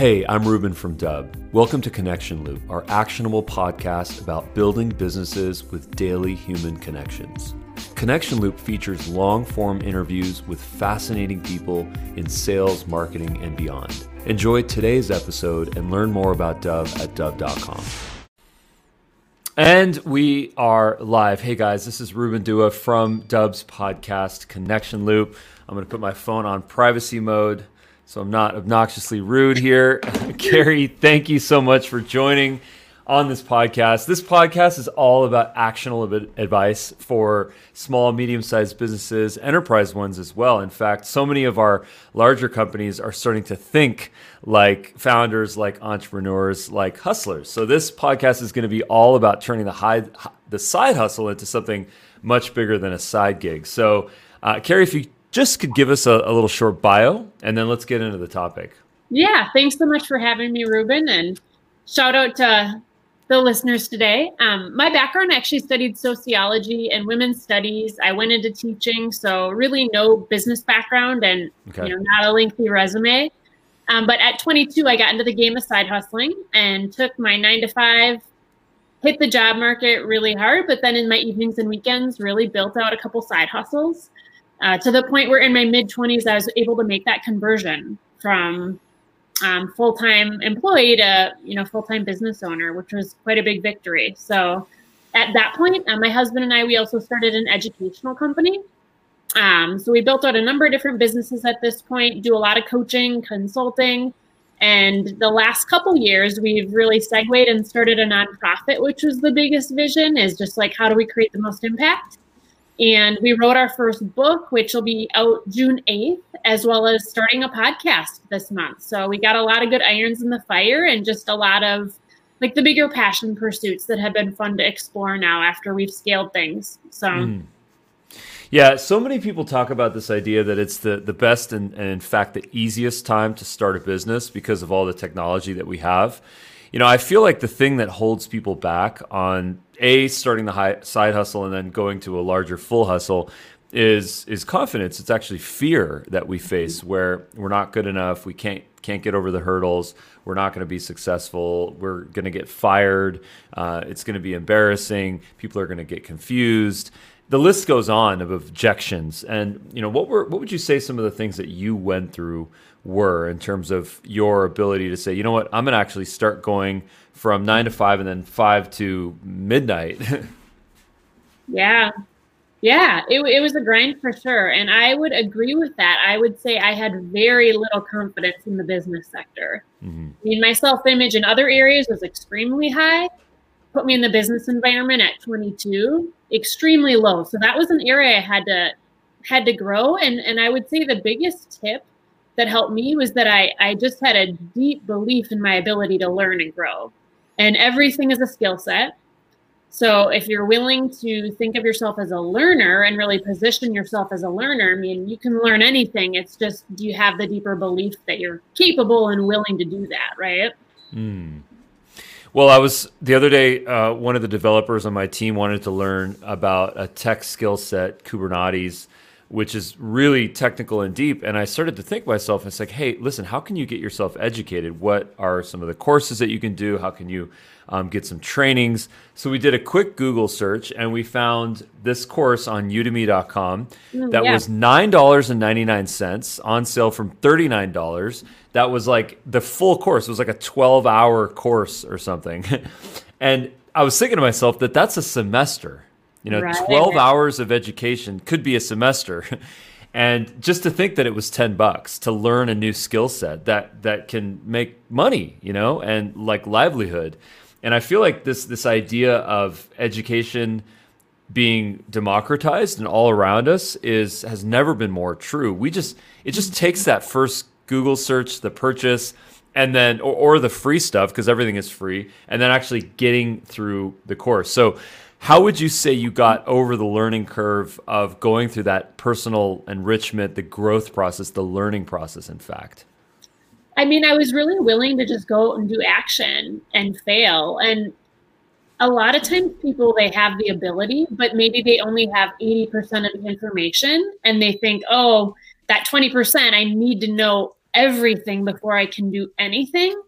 Hey, I'm Ruben from Dubb. Welcome to Connection Loop, our actionable podcast about building businesses with daily human connections. Connection Loop features long form interviews with fascinating people in sales, marketing, and beyond. Enjoy today's episode and learn more about Dubb at Dubb.com. And we are live. Hey guys, this is Ruben Dua from Dubb's podcast, Connection Loop. I'm going to put my phone on privacy mode so I'm not obnoxiously rude here. Carrie, thank you so much for joining on this podcast. This podcast is all about actionable advice for small, medium sized businesses, enterprise ones as well. In fact, so many of our larger companies are starting to think like founders, like entrepreneurs, like hustlers. So this podcast is going to be all about turning the, high, the side hustle into something much bigger than a side gig. So, uh, Carrie, if you just could give us a, a, little short bio and then let's get into the topic. Yeah, thanks so much for having me, Ruben. And shout out to the listeners today. Um, my background I actually studied sociology and women's studies. I went into teaching, so really no business background and okay. you know not a lengthy resume. Um, but at 22, I got into the game of side hustling and took my nine to five, hit the job market really hard. But then in my evenings and weekends, really built out a couple side hustles uh, to the point where in my mid 20s, I was able to make that conversion from um, full time employee to you know full time business owner, which was quite a big victory. So at that point, uh, my husband and I we also started an educational company. Um, so we built out a number of different businesses at this point, do a lot of coaching, consulting. And the last couple years, we've really segued and started a nonprofit, which was the biggest vision is just like, how do we create the most impact? And we wrote our first book, which will be out June 8th, as well as starting a podcast this month. So we got a lot of good irons in the fire and just a lot of like the bigger passion pursuits that have been fun to explore now after we've scaled things. So. Mm. Yeah, so many people talk about this idea that it's the, the best and, and, in fact, the easiest time to start a business because of all the technology that we have. You know, I feel like the thing that holds people back on a starting the high, side hustle and then going to a larger full hustle is is confidence. It's actually fear that we face where we're not good enough. We can't can't get over the hurdles. We're not going to be successful. We're going to get fired. Uh, it's going to be embarrassing. People are going to get confused. The list goes on of objections. And you know what were what would you say some of the things that you went through were in terms of your ability to say, you know what, I'm going to actually start going from nine to five and then five to midnight. yeah. Yeah, it, it was a grind for sure. And I would agree with that. I would say I had very little confidence in the business sector. Mm-hmm. I mean, my self image in other areas was extremely high. Put me in the business environment at 22, extremely low. So that was an area I had to had to grow. And and I would say the biggest tip that helped me was that I, I just had a deep belief in my ability to learn and grow. And everything is a skill set. So if you're willing to think of yourself as a learner and really position yourself as a learner, I mean, you can learn anything. It's just, do you have the deeper belief that you're capable and willing to do that, right? Mm. Well, I was the other day, uh, one of the developers on my team wanted to learn about a tech skill set, Kubernetes which is really technical and deep. And I started to think myself, it's like, hey, listen, how can you get yourself educated? What are some of the courses that you can do? How can you um, get some trainings? So we did a quick Google search and we found this course on udemy.com mm, that yeah. was $9.99 on sale from $39. That was like the full course. It was like a 12 hour course or something. and I was thinking to myself that that's a semester you know, right. 12 hours of education could be a semester. and just to think that it was 10 bucks to learn a new skill set that that can make money, you know, and like livelihood. And I feel like this this idea of education being democratized and all around us is has never been more true. We just it just takes that first Google search, the purchase, and then or, or the free stuff because everything is free, and then actually getting through the course. So how would you say you got over the learning curve of going through that personal enrichment, the growth process, the learning process, in fact? I mean, I was really willing to just go and do action and fail. And a lot of times people they have the ability, but maybe they only have 80% of the information and they think, oh, that 20%, I need to know everything before I can do anything.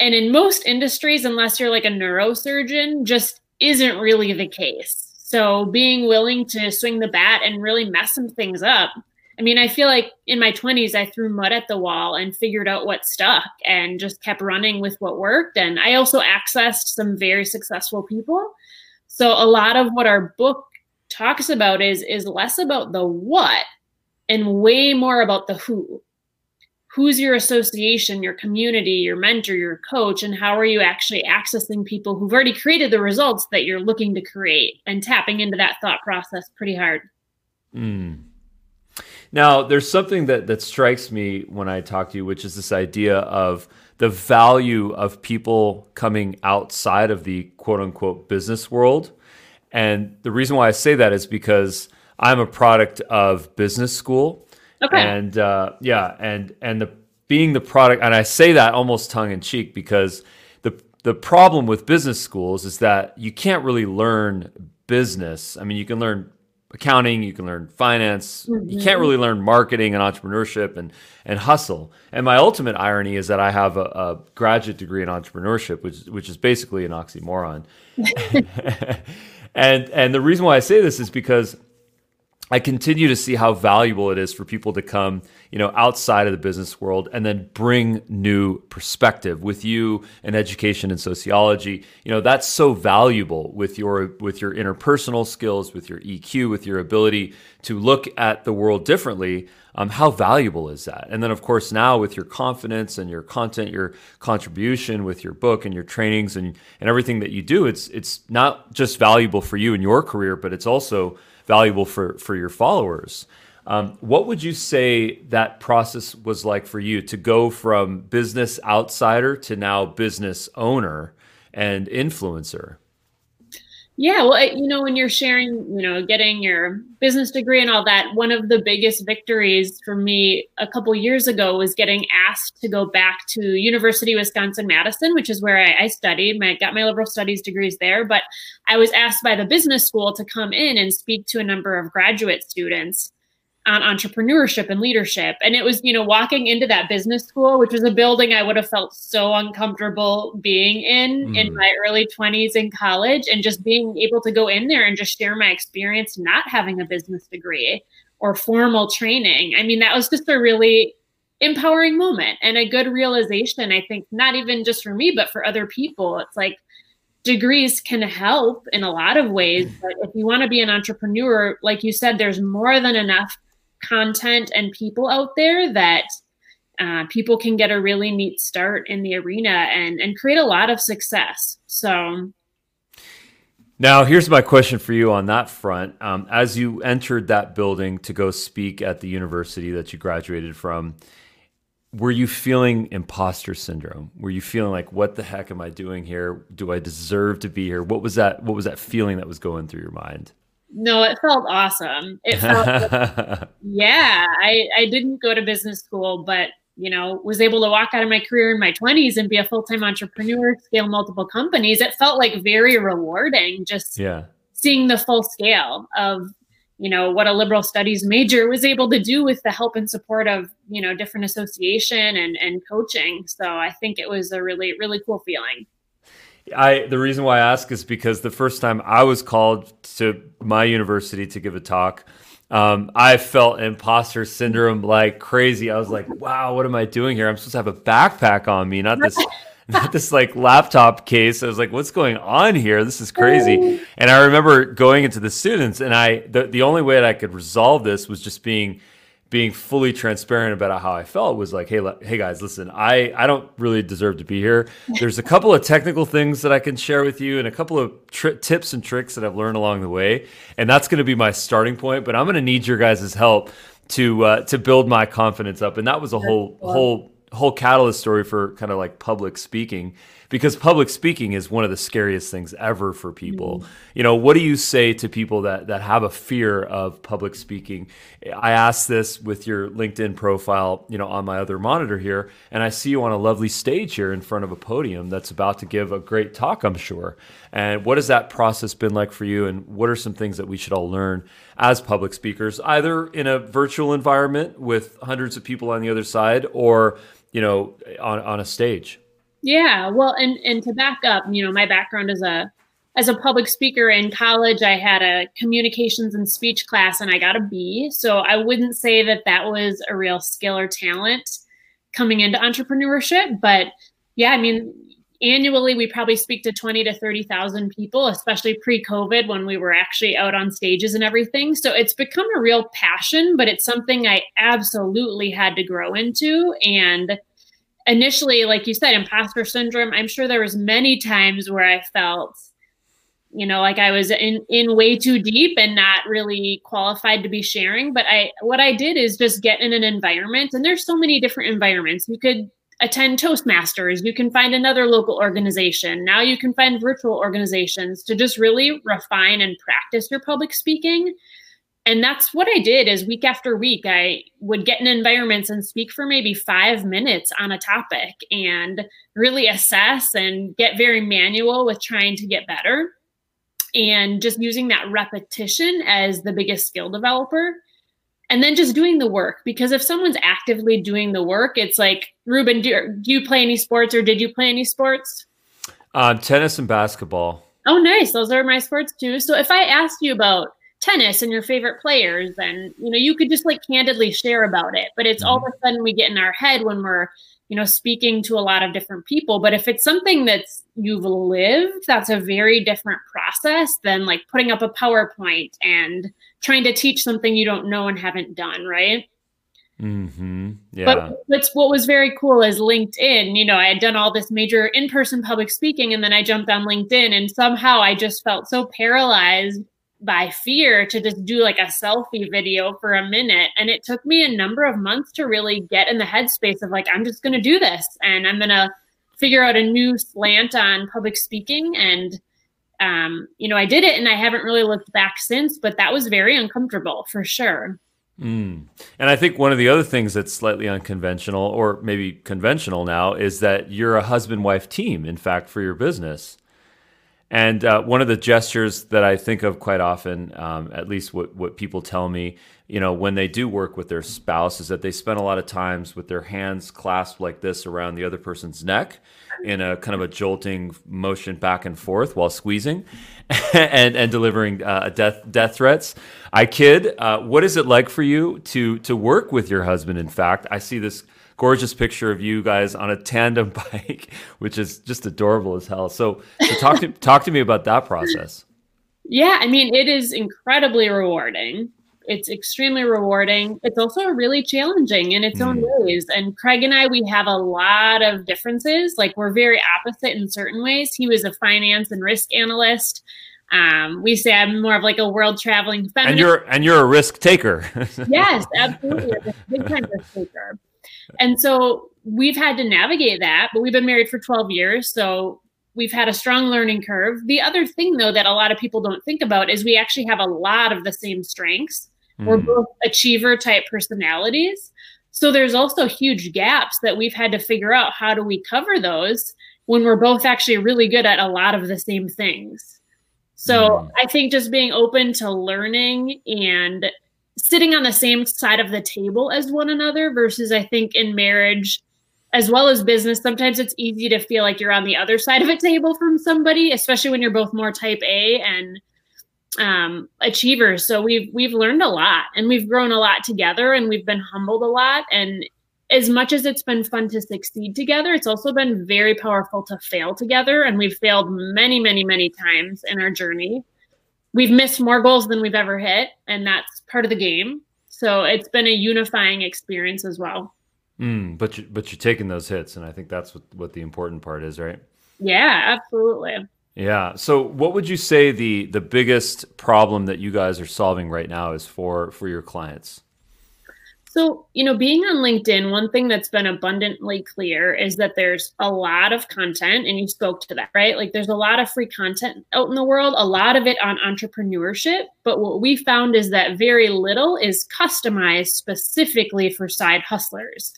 And in most industries, unless you're like a neurosurgeon, just isn't really the case. So being willing to swing the bat and really mess some things up. I mean, I feel like in my 20s, I threw mud at the wall and figured out what stuck and just kept running with what worked. And I also accessed some very successful people. So a lot of what our book talks about is is less about the what and way more about the who who's your association, your community, your mentor, your coach, and how are you actually accessing people who've already created the results that you're looking to create and tapping into that thought process pretty hard. Mm. Now, there's something that that strikes me when I talk to you, which is this idea of the value of people coming outside of the quote unquote business world. And the reason why I say that is because I'm a product of business school Okay. And uh, yeah, and and the being the product, and I say that almost tongue in cheek because the the problem with business schools is that you can't really learn business. I mean, you can learn accounting, you can learn finance, mm-hmm. you can't really learn marketing and entrepreneurship and and hustle. And my ultimate irony is that I have a, a graduate degree in entrepreneurship, which which is basically an oxymoron. and and the reason why I say this is because I continue to see how valuable it is for people to come, you know, outside of the business world and then bring new perspective with you in education and sociology. You know, that's so valuable with your with your interpersonal skills, with your EQ, with your ability to look at the world differently. Um, how valuable is that? And then, of course, now with your confidence and your content, your contribution with your book and your trainings and and everything that you do, it's it's not just valuable for you and your career, but it's also valuable for for your followers. Um, what would you say that process was like for you to go from business outsider to now business owner and influencer? Yeah, well, you know, when you're sharing, you know, getting your business degree and all that, one of the biggest victories for me a couple years ago was getting asked to go back to University of Wisconsin Madison, which is where I, I studied. My got my liberal studies degrees there, but I was asked by the business school to come in and speak to a number of graduate students on entrepreneurship and leadership. And it was, you know, walking into that business school, which was a building I would have felt so uncomfortable being in mm. in my early 20s in college, and just being able to go in there and just share my experience not having a business degree or formal training. I mean, that was just a really empowering moment and a good realization, I think, not even just for me, but for other people. It's like, degrees can help in a lot of ways but if you want to be an entrepreneur like you said there's more than enough content and people out there that uh, people can get a really neat start in the arena and and create a lot of success. So. Now, here's my question for you on that front. Um, as you entered that building to go speak at the university that you graduated from, were you feeling imposter syndrome? Were you feeling like, "What the heck am I doing here? Do I deserve to be here?" What was that? What was that feeling that was going through your mind? No, it felt awesome. It felt, like, yeah, I, I didn't go to business school, but you know, was able to walk out of my career in my 20s and be a full-time entrepreneur, scale multiple companies. It felt like very rewarding just yeah. seeing the full scale of, you know, what a liberal studies major was able to do with the help and support of, you know, different association and, and coaching. So I think it was a really, really cool feeling. I the reason why I ask is because the first time I was called to my university to give a talk, um, I felt imposter syndrome like crazy. I was like, "Wow, what am I doing here? I'm supposed to have a backpack on me, not this." not this like laptop case. I was like, what's going on here? This is crazy. And I remember going into the students and I the, the only way that I could resolve this was just being being fully transparent about how I felt was like, hey, hey guys, listen, I, I don't really deserve to be here. There's a couple of technical things that I can share with you and a couple of tri- tips and tricks that I've learned along the way. And that's going to be my starting point, but I'm going to need your guys' help to, uh, to build my confidence up. And that was a whole, whole, whole catalyst story for kind of like public speaking because public speaking is one of the scariest things ever for people. Mm. You know, what do you say to people that that have a fear of public speaking? I asked this with your LinkedIn profile, you know, on my other monitor here, and I see you on a lovely stage here in front of a podium that's about to give a great talk, I'm sure. And what has that process been like for you and what are some things that we should all learn as public speakers, either in a virtual environment with hundreds of people on the other side or, you know, on on a stage? Yeah, well, and and to back up, you know, my background as a as a public speaker in college, I had a communications and speech class, and I got a B. So I wouldn't say that that was a real skill or talent coming into entrepreneurship, but yeah, I mean, annually we probably speak to 20 to 30,000 people, especially pre-COVID when we were actually out on stages and everything. So it's become a real passion, but it's something I absolutely had to grow into and initially, like you said, imposter syndrome, I'm sure there was many times where I felt, you know, like I was in in way too deep and not really qualified to be sharing. But I what I did is just get in an environment, and there's so many different environments. You could attend Toastmasters, you can find another local organization. Now you can find virtual organizations to just really refine and practice your public speaking and that's what i did is week after week i would get in environments and speak for maybe five minutes on a topic and really assess and get very manual with trying to get better. And just using that repetition as the biggest skill developer. And then just doing the work because if someone's actively doing the work it's like ruben do, do you play any sports or did you play any sports? Uh, tennis and basketball. Oh nice. Those are my sports too. So if i asked you about tennis and your favorite players and you know you could just like candidly share about it but it's mm-hmm. all of a sudden we get in our head when we're you know speaking to a lot of different people but if it's something that's you've lived that's a very different process than like putting up a powerpoint and trying to teach something you don't know and haven't done right Mm-hmm. Yeah. But what's what was very cool is LinkedIn. You know, I had done all this major in-person public speaking, and then I jumped on LinkedIn, and somehow I just felt so paralyzed by fear to just do like a selfie video for a minute. And it took me a number of months to really get in the headspace of like, I'm just going to do this and I'm going to figure out a new slant on public speaking. And, um, you know, I did it and I haven't really looked back since, but that was very uncomfortable for sure. Mm. And I think one of the other things that's slightly unconventional, or maybe conventional now, is that you're a husband wife team, in fact, for your business. And uh, one of the gestures that I think of quite often, um, at least what, what people tell me, you know, when they do work with their spouse, is that they spend a lot of times with their hands clasped like this around the other person's neck in a kind of a jolting motion back and forth while squeezing and, and delivering uh, death death threats. I kid. Uh, what is it like for you to to work with your husband? In fact, I see this gorgeous picture of you guys on a tandem bike, which is just adorable as hell. So, so talk to talk to me about that process. Yeah, I mean, it is incredibly rewarding. It's extremely rewarding. It's also really challenging in its mm. own ways. And Craig and I, we have a lot of differences. Like we're very opposite in certain ways. He was a finance and risk analyst. Um, we say I'm more of like a world traveling feminist. And you're and you're a risk taker. yes, absolutely, a big time risk taker. And so we've had to navigate that, but we've been married for 12 years. So we've had a strong learning curve. The other thing, though, that a lot of people don't think about is we actually have a lot of the same strengths. Mm. We're both achiever type personalities. So there's also huge gaps that we've had to figure out how do we cover those when we're both actually really good at a lot of the same things. So mm. I think just being open to learning and sitting on the same side of the table as one another versus I think in marriage as well as business sometimes it's easy to feel like you're on the other side of a table from somebody especially when you're both more type A and um, achievers. So we've we've learned a lot and we've grown a lot together and we've been humbled a lot. And as much as it's been fun to succeed together it's also been very powerful to fail together. And we've failed many many many times in our journey we've missed more goals than we've ever hit, and that's part of the game. So it's been a unifying experience as well. Mm, but you, but you're taking those hits, and I think that's what what the important part is, right? Yeah, absolutely. Yeah. So, what would you say the the biggest problem that you guys are solving right now is for for your clients? So, you know, being on LinkedIn, one thing that's been abundantly clear is that there's a lot of content, and you spoke to that, right? Like there's a lot of free content out in the world, a lot of it on entrepreneurship. But what we found is that very little is customized specifically for side hustlers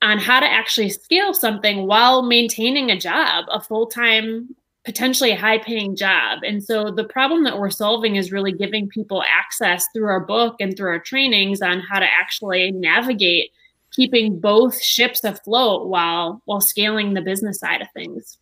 on how to actually scale something while maintaining a job, a full time potentially a high paying job. And so the problem that we're solving is really giving people access through our book and through our trainings on how to actually navigate keeping both ships afloat while while scaling the business side of things.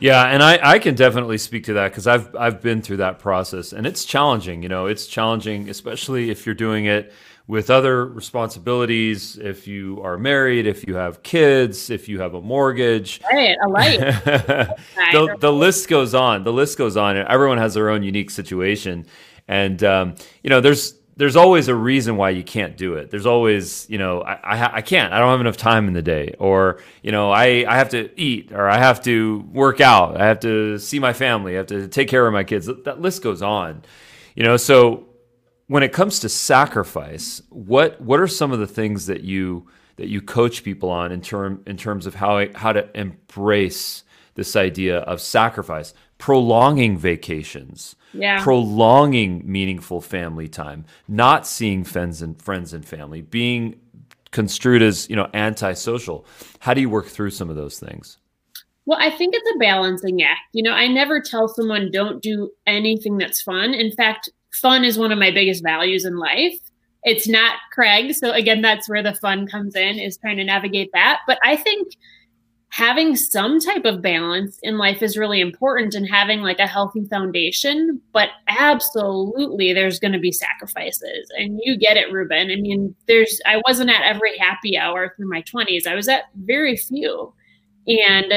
Yeah, and I, I can definitely speak to that because I've I've been through that process and it's challenging. You know, it's challenging, especially if you're doing it with other responsibilities, if you are married, if you have kids, if you have a mortgage. Right, a life. the, the list goes on. The list goes on. Everyone has their own unique situation. And, um, you know, there's, there's always a reason why you can't do it. There's always, you know, I, I, I, can't, I don't have enough time in the day, or, you know, I, I have to eat, or I have to work out, I have to see my family, I have to take care of my kids. That list goes on, you know, so when it comes to sacrifice, what what are some of the things that you that you coach people on in term in terms of how how to embrace this idea of sacrifice, prolonging vacations, yeah. prolonging meaningful family time, not seeing friends and friends and family, being construed as you know antisocial. How do you work through some of those things? Well, I think it's a balancing act. You know, I never tell someone don't do anything that's fun. In fact, fun is one of my biggest values in life. It's not Craig. So again, that's where the fun comes in is trying to navigate that. But I think having some type of balance in life is really important and having like a healthy foundation but absolutely there's going to be sacrifices and you get it ruben i mean there's i wasn't at every happy hour through my 20s i was at very few and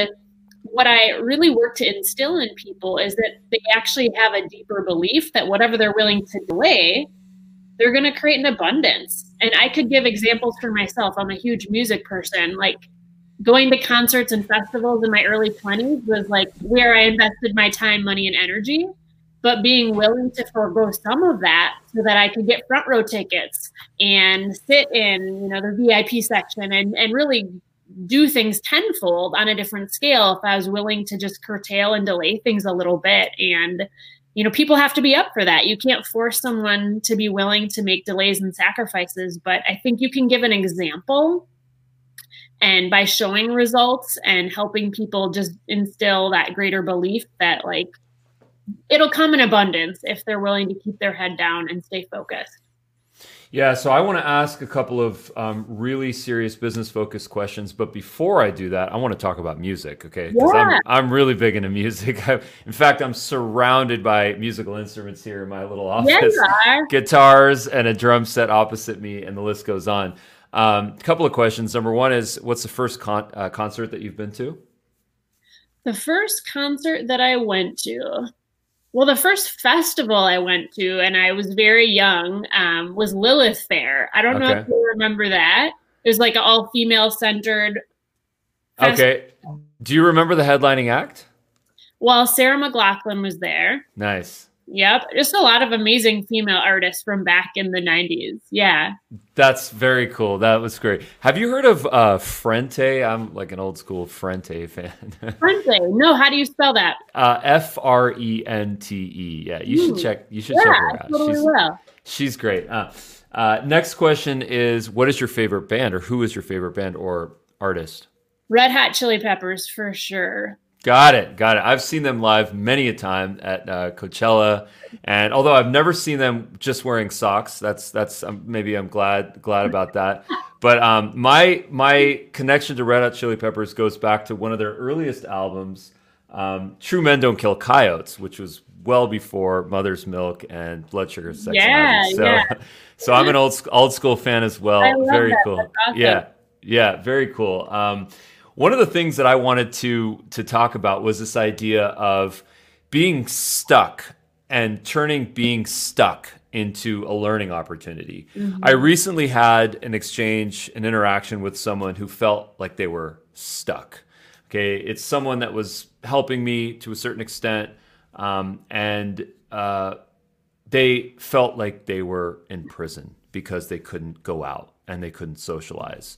what I really work to instill in people is that they actually have a deeper belief that whatever they're willing to delay, they're going to create an abundance. And I could give examples for myself. I'm a huge music person. Like going to concerts and festivals in my early 20s was like where I invested my time, money, and energy. But being willing to forego some of that so that I could get front row tickets and sit in, you know, the VIP section and, and really do things tenfold on a different scale if I was willing to just curtail and delay things a little bit. And, you know, people have to be up for that. You can't force someone to be willing to make delays and sacrifices, but I think you can give an example. And by showing results and helping people just instill that greater belief that, like, it'll come in abundance if they're willing to keep their head down and stay focused. Yeah, so I want to ask a couple of um, really serious business focused questions, but before I do that, I want to talk about music, okay? Because yeah. I'm, I'm really big into music. I, in fact, I'm surrounded by musical instruments here in my little office yeah, guitars and a drum set opposite me, and the list goes on. A um, couple of questions. Number one is what's the first con- uh, concert that you've been to? The first concert that I went to. Well, the first festival I went to, and I was very young, um, was Lilith Fair. I don't okay. know if you remember that. It was like an all female centered. Okay. Do you remember the headlining act? Well, Sarah McLachlan was there. Nice. Yep, just a lot of amazing female artists from back in the '90s. Yeah, that's very cool. That was great. Have you heard of uh, Frente? I'm like an old school Frente fan. Frente? No, how do you spell that? Uh, F R E N T E. Yeah, you should check. You should yeah, check her out. Totally she's, will. she's great. Uh, uh, next question is: What is your favorite band, or who is your favorite band or artist? Red Hot Chili Peppers for sure. Got it, got it. I've seen them live many a time at uh, Coachella, and although I've never seen them just wearing socks, that's that's um, maybe I'm glad glad about that. But um, my my connection to Red Hot Chili Peppers goes back to one of their earliest albums, um, "True Men Don't Kill Coyotes," which was well before Mother's Milk and Blood Sugar Sex. Yeah, so, yeah. so I'm an old old school fan as well. Very that. cool. Awesome. Yeah, yeah, very cool. Um, one of the things that I wanted to to talk about was this idea of being stuck and turning being stuck into a learning opportunity. Mm-hmm. I recently had an exchange, an interaction with someone who felt like they were stuck. Okay, it's someone that was helping me to a certain extent, um, and uh, they felt like they were in prison because they couldn't go out and they couldn't socialize.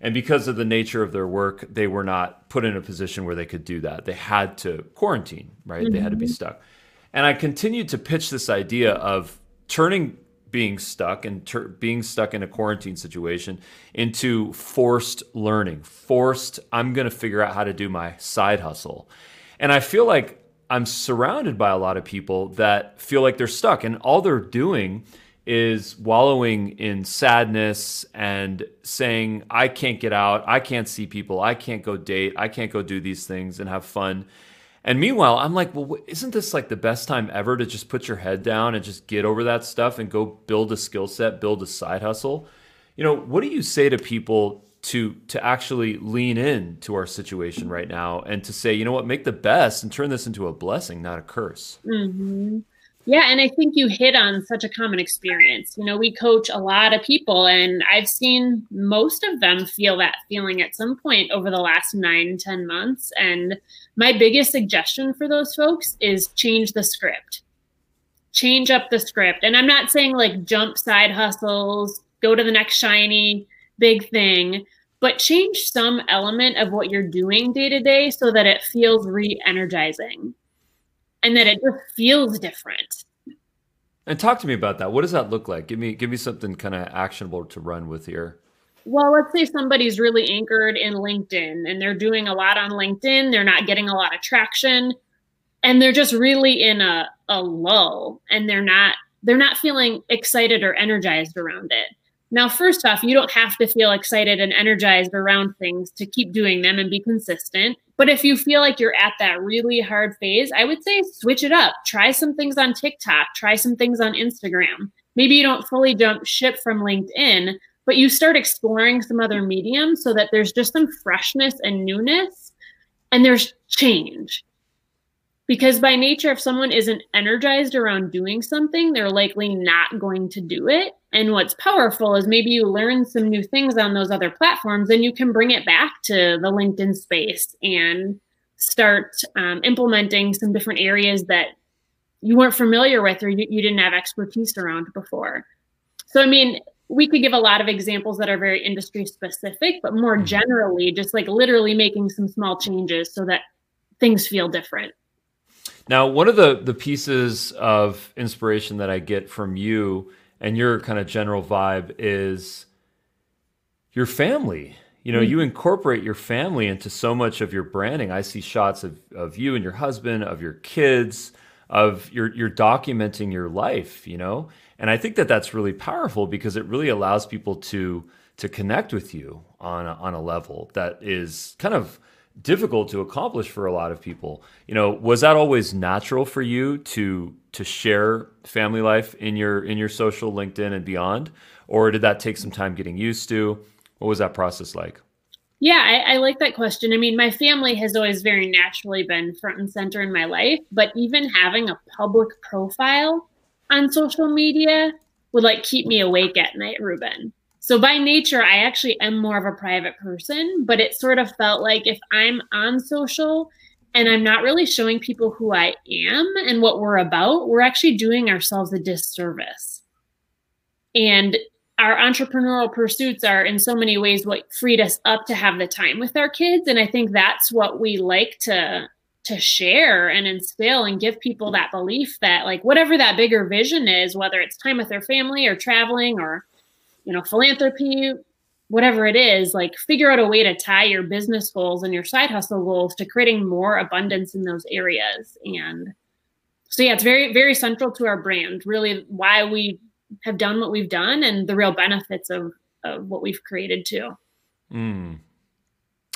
And because of the nature of their work, they were not put in a position where they could do that. They had to quarantine, right? Mm-hmm. They had to be mm-hmm. stuck. And I continued to pitch this idea of turning being stuck and ter- being stuck in a quarantine situation into forced learning, forced, I'm going to figure out how to do my side hustle. And I feel like I'm surrounded by a lot of people that feel like they're stuck and all they're doing is wallowing in sadness and saying, I can't get out, I can't see people, I can't go date, I can't go do these things and have fun. And meanwhile, I'm like, well, isn't this like the best time ever to just put your head down and just get over that stuff and go build a skill set, build a side hustle? You know, what do you say to people to to actually lean in to our situation right now and to say, you know what, make the best and turn this into a blessing, not a curse? Mm-hmm. Yeah, and I think you hit on such a common experience. You know, we coach a lot of people, and I've seen most of them feel that feeling at some point over the last nine, ten months. And my biggest suggestion for those folks is change the script. Change up the script. And I'm not saying like jump side hustles, go to the next shiny big thing, but change some element of what you're doing day to day so that it feels re energizing and that it just feels different. And talk to me about that. What does that look like? Give me give me something kind of actionable to run with here. Well, let's say somebody's really anchored in LinkedIn and they're doing a lot on LinkedIn, they're not getting a lot of traction and they're just really in a, a lull and they're not they're not feeling excited or energized around it. Now, first off, you don't have to feel excited and energized around things to keep doing them and be consistent. But if you feel like you're at that really hard phase, I would say switch it up. Try some things on TikTok, try some things on Instagram. Maybe you don't fully jump ship from LinkedIn, but you start exploring some other mediums so that there's just some freshness and newness and there's change. Because by nature, if someone isn't energized around doing something, they're likely not going to do it. And what's powerful is maybe you learn some new things on those other platforms and you can bring it back to the LinkedIn space and start um, implementing some different areas that you weren't familiar with or you, you didn't have expertise around before. So, I mean, we could give a lot of examples that are very industry specific, but more mm-hmm. generally, just like literally making some small changes so that things feel different. Now, one of the the pieces of inspiration that I get from you and your kind of general vibe is your family. You know, mm-hmm. you incorporate your family into so much of your branding. I see shots of, of you and your husband, of your kids, of your you're documenting your life, you know? And I think that that's really powerful because it really allows people to to connect with you on a, on a level that is kind of difficult to accomplish for a lot of people. You know, was that always natural for you to to share family life in your in your social LinkedIn and beyond, or did that take some time getting used to? What was that process like? Yeah, I, I, like that question. I mean, my family has always very naturally been front and center in my life, but even having a public profile on social media would like keep me awake at night, Ruben. So by nature, I actually am more of a private person, but it sort of felt like if I'm on social and I'm not really showing people who I am and what we're about, we're actually doing ourselves a disservice. And our entrepreneurial pursuits are in so many ways what freed us up to have the time with our kids and i think that's what we like to to share and instill and give people that belief that like whatever that bigger vision is whether it's time with their family or traveling or you know, philanthropy, whatever it is, like figure out a way to tie your business goals and your side hustle goals to creating more abundance in those areas. And so, yeah, it's very, very central to our brand, really why we have done what we've done and the real benefits of, of what we've created too. Mm.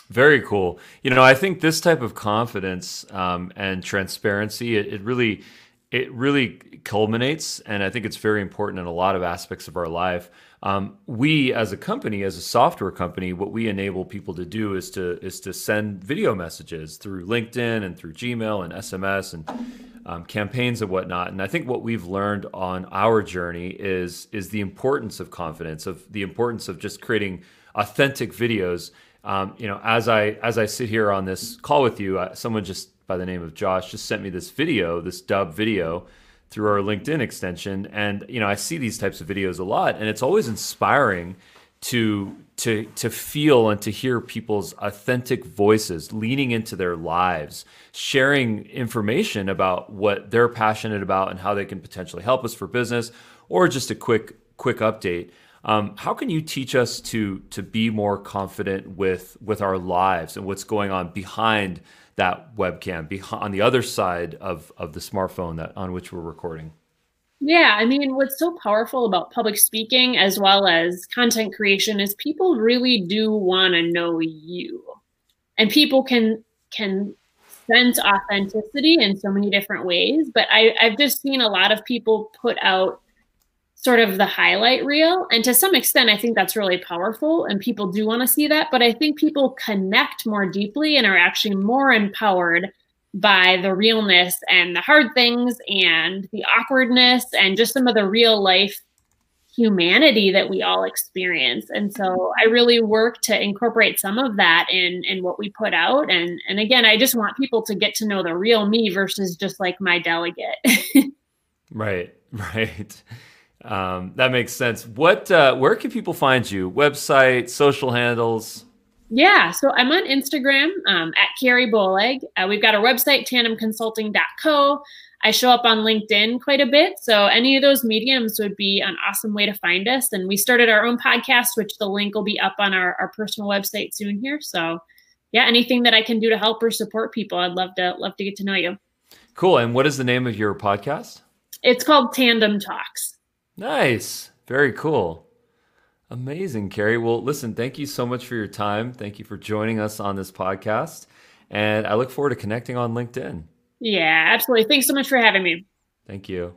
Very cool. You know, I think this type of confidence um, and transparency, it, it really, it really culminates, and I think it's very important in a lot of aspects of our life um, we, as a company, as a software company, what we enable people to do is to is to send video messages through LinkedIn and through Gmail and SMS and um, campaigns and whatnot. And I think what we've learned on our journey is is the importance of confidence, of the importance of just creating authentic videos. Um, you know, as I as I sit here on this call with you, uh, someone just by the name of Josh just sent me this video, this Dubb video through our LinkedIn extension. And, you know, I see these types of videos a lot, and it's always inspiring to to to feel and to hear people's authentic voices leaning into their lives sharing information about what they're passionate about and how they can potentially help us for business or just a quick quick update um, how can you teach us to to be more confident with with our lives and what's going on behind that webcam behind on the other side of of the smartphone that on which we're recording yeah, I mean, what's so powerful about public speaking as well as content creation is people really do want to know you. And people can can sense authenticity in so many different ways. But I, I've just seen a lot of people put out sort of the highlight reel. And to some extent, I think that's really powerful and people do want to see that. But I think people connect more deeply and are actually more empowered by the realness and the hard things and the awkwardness and just some of the real life humanity that we all experience. And so I really work to incorporate some of that in in what we put out. And and again, I just want people to get to know the real me versus just like my delegate. right, right. Um, that makes sense. What uh, where can people find you? Website, social handles? Yeah, so I'm on Instagram um, at Carrie Boleg. Uh, we've got our website, tandemconsulting.co. I show up on LinkedIn quite a bit. So any of those mediums would be an awesome way to find us. And we started our own podcast, which the link will be up on our, our personal website soon here. So yeah, anything that I can do to help or support people, I'd love to love to get to know you. Cool. And what is the name of your podcast? It's called Tandem Talks. Nice. Very cool. Amazing, Carrie. Well, listen, thank you so much for your time. Thank you for joining us on this podcast. And I look forward to connecting on LinkedIn. Yeah, absolutely. Thanks so much for having me. Thank you.